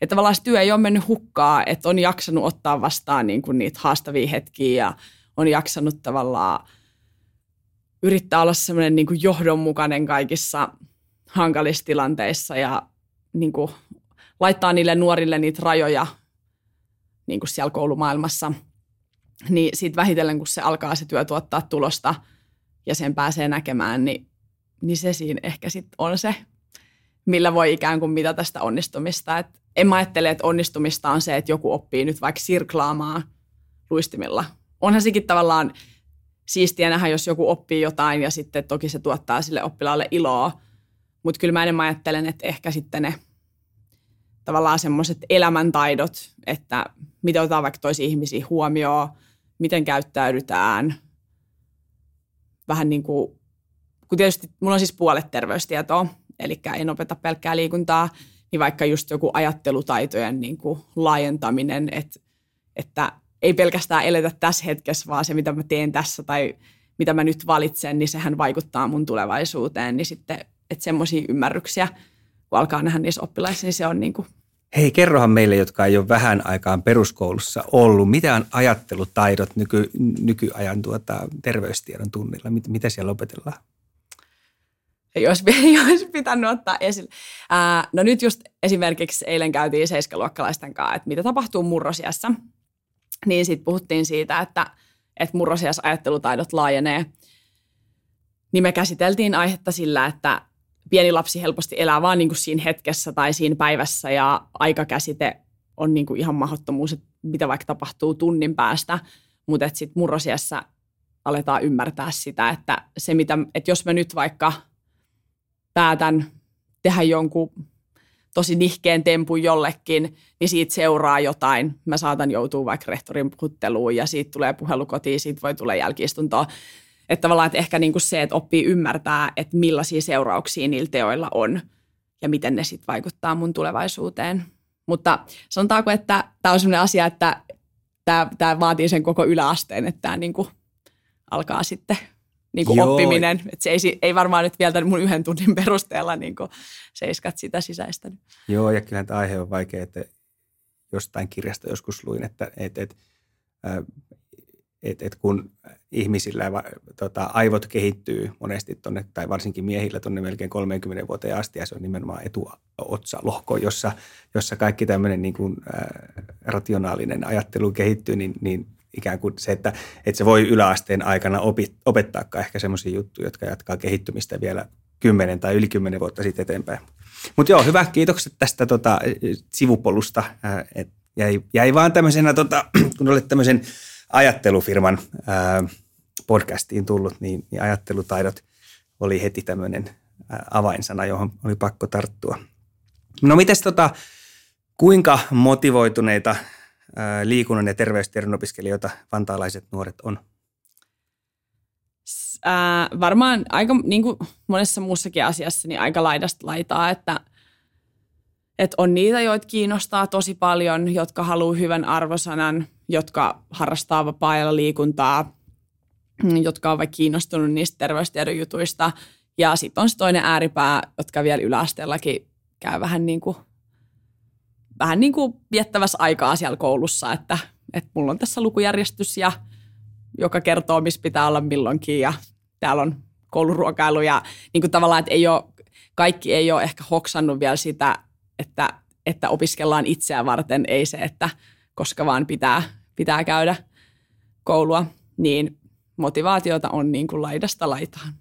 että tavallaan se työ ei ole mennyt hukkaa, että on jaksanut ottaa vastaan niin kuin niitä haastavia hetkiä ja on jaksanut tavallaan yrittää olla semmoinen niin kuin johdonmukainen kaikissa hankalissa tilanteissa ja niin kuin laittaa niille nuorille niitä rajoja niin kuin siellä koulumaailmassa. Niin siitä vähitellen, kun se alkaa se työ tuottaa tulosta ja sen pääsee näkemään, niin, niin se siinä ehkä sitten on se millä voi ikään kuin mitä tästä onnistumista. Et en mä ajattele, että onnistumista on se, että joku oppii nyt vaikka sirklaamaan luistimilla. Onhan sekin tavallaan siistiä nähdä, jos joku oppii jotain ja sitten toki se tuottaa sille oppilaalle iloa. Mutta kyllä mä enemmän ajattelen, että ehkä sitten ne tavallaan semmoiset elämäntaidot, että miten otetaan vaikka toisia ihmisiä huomioon, miten käyttäydytään. Vähän niin kuin, kun tietysti mulla on siis puolet terveystietoa, eli en opeta pelkkää liikuntaa, niin vaikka just joku ajattelutaitojen niin kuin laajentaminen, että, että ei pelkästään eletä tässä hetkessä, vaan se, mitä mä teen tässä tai mitä mä nyt valitsen, niin sehän vaikuttaa mun tulevaisuuteen. Niin sitten, että semmoisia ymmärryksiä, kun alkaa nähdä niissä oppilaissa, niin se on niin kuin Hei, kerrohan meille, jotka ei ole vähän aikaan peruskoulussa ollut, mitä on ajattelutaidot nyky, nykyajan tuota, terveystiedon tunnilla? Mit, mitä siellä opetellaan? Ei olisi pitänyt ottaa esille. Ää, no nyt just esimerkiksi eilen käytiin seiskaluokkalaisten kanssa, että mitä tapahtuu murrosiassa. Niin sitten puhuttiin siitä, että, että murrosiassa ajattelutaidot laajenee. Niin me käsiteltiin aihetta sillä, että pieni lapsi helposti elää vaan niin kuin siinä hetkessä tai siinä päivässä ja aikakäsite on niin kuin ihan mahdottomuus, että mitä vaikka tapahtuu tunnin päästä, mutta sitten murrosiassa aletaan ymmärtää sitä, että, se mitä, että jos mä nyt vaikka päätän tehdä jonkun tosi nihkeen tempun jollekin, niin siitä seuraa jotain. Mä saatan joutua vaikka rehtorin puhutteluun ja siitä tulee puhelu kotiin, siitä voi tulla jälkiistuntoa. Että tavallaan että ehkä niin kuin se, että oppii ymmärtää, että millaisia seurauksia niillä teoilla on ja miten ne sitten vaikuttaa mun tulevaisuuteen. Mutta sanotaanko, että tämä on sellainen asia, että tämä, vaatii sen koko yläasteen, että tämä niin alkaa sitten niin kuin oppiminen. Että se ei, ei varmaan nyt vielä mun yhden tunnin perusteella niin kuin seiskat sitä sisäistänyt. Joo, ja kyllähän tämä aihe on vaikea, että jostain kirjasta joskus luin, että, että, että että et kun ihmisillä tota, aivot kehittyy monesti tonne, tai varsinkin miehillä tuonne melkein 30 vuoteen asti, ja se on nimenomaan etuotsalohko, jossa, jossa kaikki tämmöinen niin kuin, ää, rationaalinen ajattelu kehittyy, niin, niin ikään kuin se, että, että se voi yläasteen aikana opi, opettaa ehkä semmoisia juttuja, jotka jatkaa kehittymistä vielä kymmenen tai yli kymmenen vuotta sitten eteenpäin. Mutta joo, hyvä. Kiitokset tästä tota, sivupolusta. Ää, et jäi, jäi vaan tämmöisenä, tota, kun olet tämmöisen ajattelufirman ää, podcastiin tullut, niin, niin ajattelutaidot oli heti tämmöinen avainsana, johon oli pakko tarttua. No mites tota, kuinka motivoituneita liikunnan ja terveystiedon opiskelijoita vantaalaiset nuoret on? Ää, varmaan aika niin kuin monessa muussakin asiassa niin aika laidasta laitaa, että, että on niitä, joita kiinnostaa tosi paljon, jotka haluaa hyvän arvosanan – jotka harrastaa vapaa-ajalla liikuntaa, jotka ovat kiinnostunut niistä terveystiedon jutuista. Ja sitten on se toinen ääripää, jotka vielä yläasteellakin käy vähän niin kuin, vähän niin kuin viettävässä aikaa siellä koulussa, että, että mulla on tässä lukujärjestys ja joka kertoo, missä pitää olla milloinkin ja täällä on kouluruokailu ja niin kuin tavallaan, että ei ole, kaikki ei ole ehkä hoksannut vielä sitä, että, että opiskellaan itseä varten, ei se, että koska vaan pitää pitää käydä koulua, niin motivaatiota on niin kuin laidasta laitaan.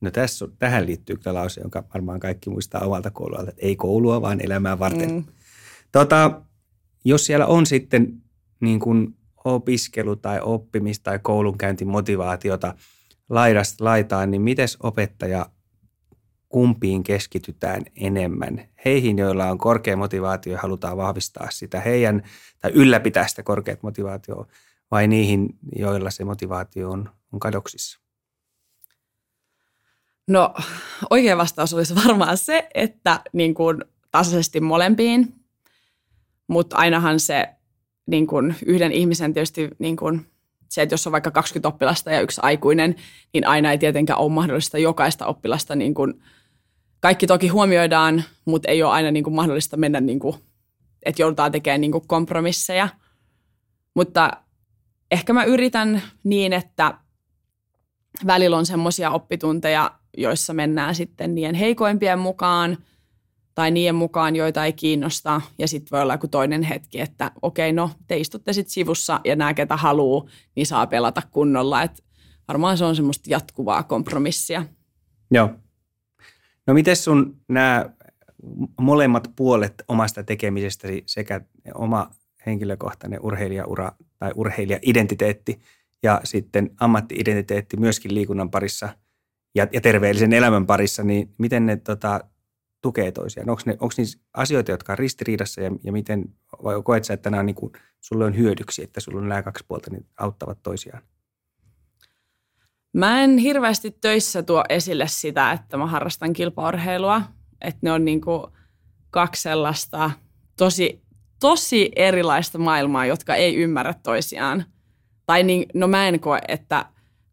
No tässä, tähän liittyy kyllä lause, jonka varmaan kaikki muistaa omalta koulualta, että ei koulua, vaan elämää varten. Mm. Tota, jos siellä on sitten niin kuin opiskelu tai oppimis- tai koulunkäyntimotivaatiota laidasta laitaan, niin miten opettaja kumpiin keskitytään enemmän. Heihin, joilla on korkea motivaatio ja halutaan vahvistaa sitä heidän tai ylläpitää sitä korkeat motivaatioa, vai niihin, joilla se motivaatio on, on kadoksissa? No oikea vastaus olisi varmaan se, että niin kuin tasaisesti molempiin, mutta ainahan se niin kuin yhden ihmisen tietysti niin kuin se, että jos on vaikka 20 oppilasta ja yksi aikuinen, niin aina ei tietenkään ole mahdollista jokaista oppilasta niin kuin kaikki toki huomioidaan, mutta ei ole aina niin kuin mahdollista mennä, niin kuin, että joudutaan tekemään niin kuin kompromisseja. Mutta ehkä mä yritän niin, että välillä on semmoisia oppitunteja, joissa mennään sitten niiden heikoimpien mukaan tai niiden mukaan, joita ei kiinnosta. Ja sitten voi olla joku toinen hetki, että okei, no te istutte sitten sivussa ja nämä, ketä haluaa, niin saa pelata kunnolla. Et varmaan se on semmoista jatkuvaa kompromissia. Joo, No miten sun nämä molemmat puolet omasta tekemisestäsi sekä oma henkilökohtainen urheilijaura tai urheilija-identiteetti ja sitten ammatti-identiteetti myöskin liikunnan parissa ja, ja terveellisen elämän parissa, niin miten ne tota, tukee toisiaan? Onko, ne, onko niissä asioita, jotka on ristiriidassa ja, ja miten, vai koet sä, että nämä on niin kuin sulle on hyödyksi, että sulla on nämä kaksi puolta, niin auttavat toisiaan? Mä en hirveästi töissä tuo esille sitä, että mä harrastan kilpaurheilua. Että ne on niinku kaksi sellaista tosi, tosi erilaista maailmaa, jotka ei ymmärrä toisiaan. Tai niin, no mä en koe, että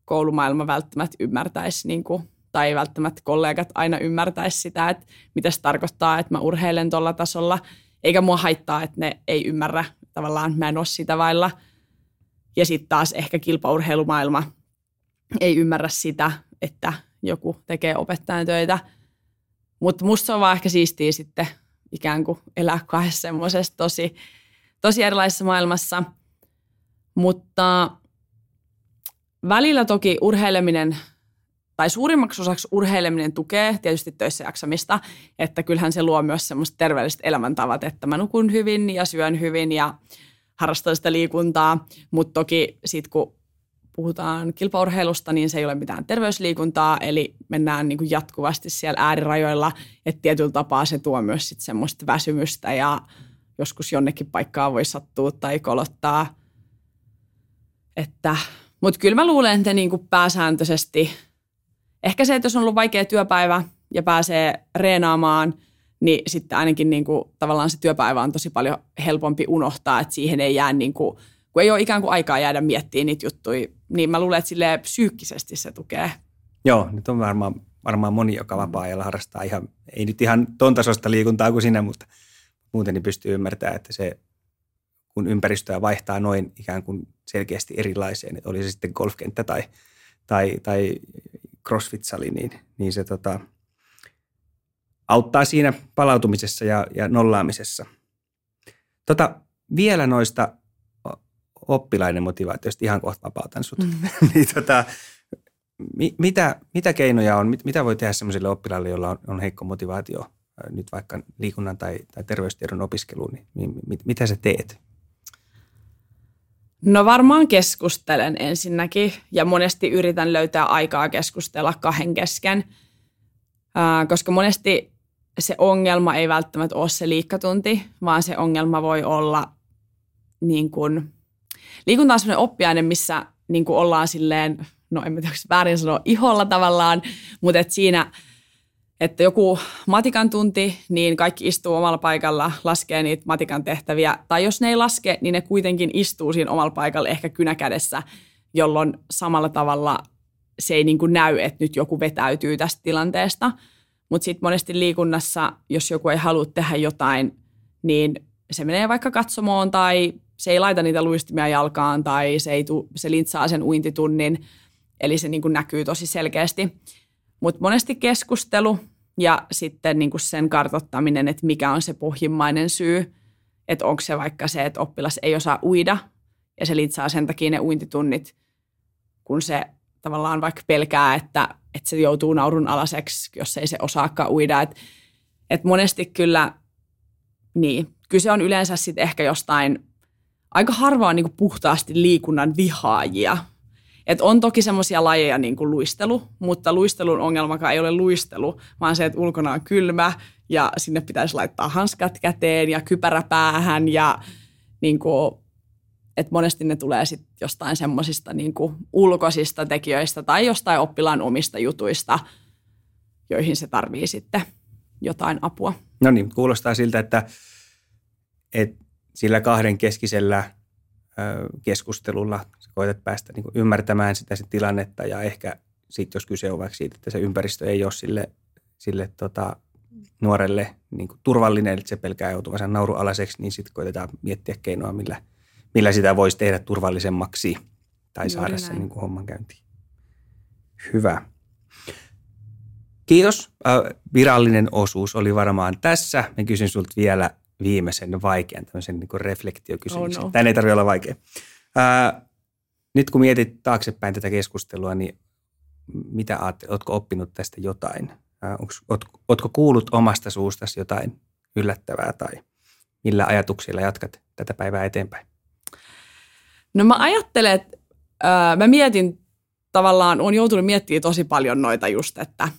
koulumaailma välttämättä ymmärtäisi, niin kuin, tai välttämättä kollegat aina ymmärtäisi sitä, että mitä se tarkoittaa, että mä urheilen tuolla tasolla. Eikä mua haittaa, että ne ei ymmärrä. Tavallaan mä en ole sitä vailla. Ja sitten taas ehkä kilpaurheilumaailma ei ymmärrä sitä, että joku tekee opettajan töitä. Mutta musta se on vaan ehkä siistiä sitten ikään kuin elää kahdessa semmoisessa tosi, tosi erilaisessa maailmassa. Mutta välillä toki urheileminen tai suurimmaksi osaksi urheileminen tukee tietysti töissä jaksamista, että kyllähän se luo myös semmoista terveelliset elämäntavat, että mä nukun hyvin ja syön hyvin ja harrastan sitä liikuntaa, mutta toki sitten kun puhutaan kilpaurheilusta, niin se ei ole mitään terveysliikuntaa, eli mennään niin kuin jatkuvasti siellä äärirajoilla, että tietyllä tapaa se tuo myös sit semmoista väsymystä ja joskus jonnekin paikkaa voi sattua tai kolottaa. Että, mutta kyllä mä luulen, että niin kuin pääsääntöisesti, ehkä se, että jos on ollut vaikea työpäivä ja pääsee reenaamaan, niin sitten ainakin niin kuin, tavallaan se työpäivä on tosi paljon helpompi unohtaa, että siihen ei jää niin kuin, kun ei ole ikään kuin aikaa jäädä miettimään niitä juttuja, niin mä luulen, että silleen psyykkisesti se tukee. Joo, nyt on varmaan, varmaan moni, joka vapaa-ajalla harrastaa ihan, ei nyt ihan ton tasosta liikuntaa kuin sinä, mutta muuten niin pystyy ymmärtämään, että se kun ympäristöä vaihtaa noin ikään kuin selkeästi erilaiseen, että oli se sitten golfkenttä tai, tai, tai crossfit-sali, niin, niin se tota, auttaa siinä palautumisessa ja, ja nollaamisessa. Tota, vielä noista oppilaiden motivaatiosta ihan kohta vapautan sut. Mm. niin tota, mi, mitä, mitä keinoja on, mit, mitä voi tehdä sellaisille oppilaille, joilla on, on heikko motivaatio nyt vaikka liikunnan tai, tai terveystiedon opiskeluun, niin, niin mit, mitä sä teet? No varmaan keskustelen ensinnäkin ja monesti yritän löytää aikaa keskustella kahden kesken, koska monesti se ongelma ei välttämättä ole se liikkatunti, vaan se ongelma voi olla niin kuin liikunta on sellainen oppiaine, missä niin kuin ollaan silleen, no en tiedä, väärin sanoa, iholla tavallaan, mutta et siinä, että joku matikan tunti, niin kaikki istuu omalla paikalla, laskee niitä matikan tehtäviä. Tai jos ne ei laske, niin ne kuitenkin istuu siinä omalla paikalla ehkä kynäkädessä, jolloin samalla tavalla se ei niin kuin näy, että nyt joku vetäytyy tästä tilanteesta. Mutta sitten monesti liikunnassa, jos joku ei halua tehdä jotain, niin se menee vaikka katsomoon tai se ei laita niitä luistimia jalkaan tai se, ei tu, se lintsaa sen uintitunnin, eli se niin kuin näkyy tosi selkeästi. Mutta monesti keskustelu ja sitten niin kuin sen kartottaminen, että mikä on se pohjimmainen syy, että onko se vaikka se, että oppilas ei osaa uida ja se lintsaa sen takia ne uintitunnit, kun se tavallaan vaikka pelkää, että, että se joutuu naurun alaseksi, jos ei se osaakaan uida. Et, et monesti kyllä, niin, kyse on yleensä sitten ehkä jostain aika harva on niin kuin puhtaasti liikunnan vihaajia. Et on toki semmoisia lajeja niin kuin luistelu, mutta luistelun ongelmakaan ei ole luistelu, vaan se, että ulkona on kylmä ja sinne pitäisi laittaa hanskat käteen ja kypärä päähän ja niin kuin, että monesti ne tulee sit jostain semmoisista niin ulkoisista tekijöistä tai jostain oppilaan omista jutuista, joihin se tarvii sitten jotain apua. No niin, kuulostaa siltä, että, että sillä kahden keskisellä keskustelulla sä koetat päästä niin ymmärtämään sitä sit tilannetta ja ehkä sitten jos kyse on vaikka siitä, että se ympäristö ei ole sille, sille tota, nuorelle niin kuin turvallinen, että se pelkää joutuvansa naurualaiseksi, niin sitten koitetaan miettiä keinoa, millä, millä sitä voisi tehdä turvallisemmaksi tai Juuri saada näin. sen niin kuin homman käyntiin. Hyvä. Kiitos. Virallinen osuus oli varmaan tässä. Mä kysyn sulta vielä viimeisen vaikean tämmöisen niin reflektiokysymyksen. Oh no. Tämä ei tarvitse olla vaikea. Ää, nyt kun mietit taaksepäin tätä keskustelua, niin mitä ajattelet, oletko oppinut tästä jotain? Ää, onks, oot, ootko kuullut omasta suustasi jotain yllättävää tai millä ajatuksilla jatkat tätä päivää eteenpäin? No mä ajattelen, että ää, mä mietin tavallaan, on joutunut miettimään tosi paljon noita just, että,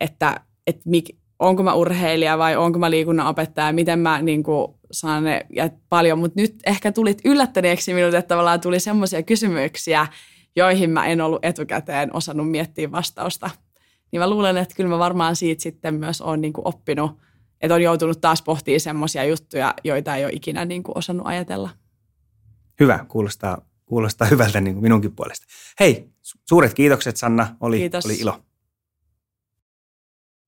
että, että mik, onko mä urheilija vai onko mä liikunnan opettaja, miten mä niin kuin, saan ne ja paljon. Mutta nyt ehkä tulit yllättäneeksi minut, että tavallaan tuli semmoisia kysymyksiä, joihin mä en ollut etukäteen osannut miettiä vastausta. Niin mä luulen, että kyllä mä varmaan siitä sitten myös olen niin kuin oppinut, että on joutunut taas pohtimaan semmoisia juttuja, joita ei ole ikinä niin kuin osannut ajatella. Hyvä, kuulostaa, kuulostaa hyvältä niin kuin minunkin puolesta. Hei, suuret kiitokset Sanna, oli, Kiitos. oli ilo.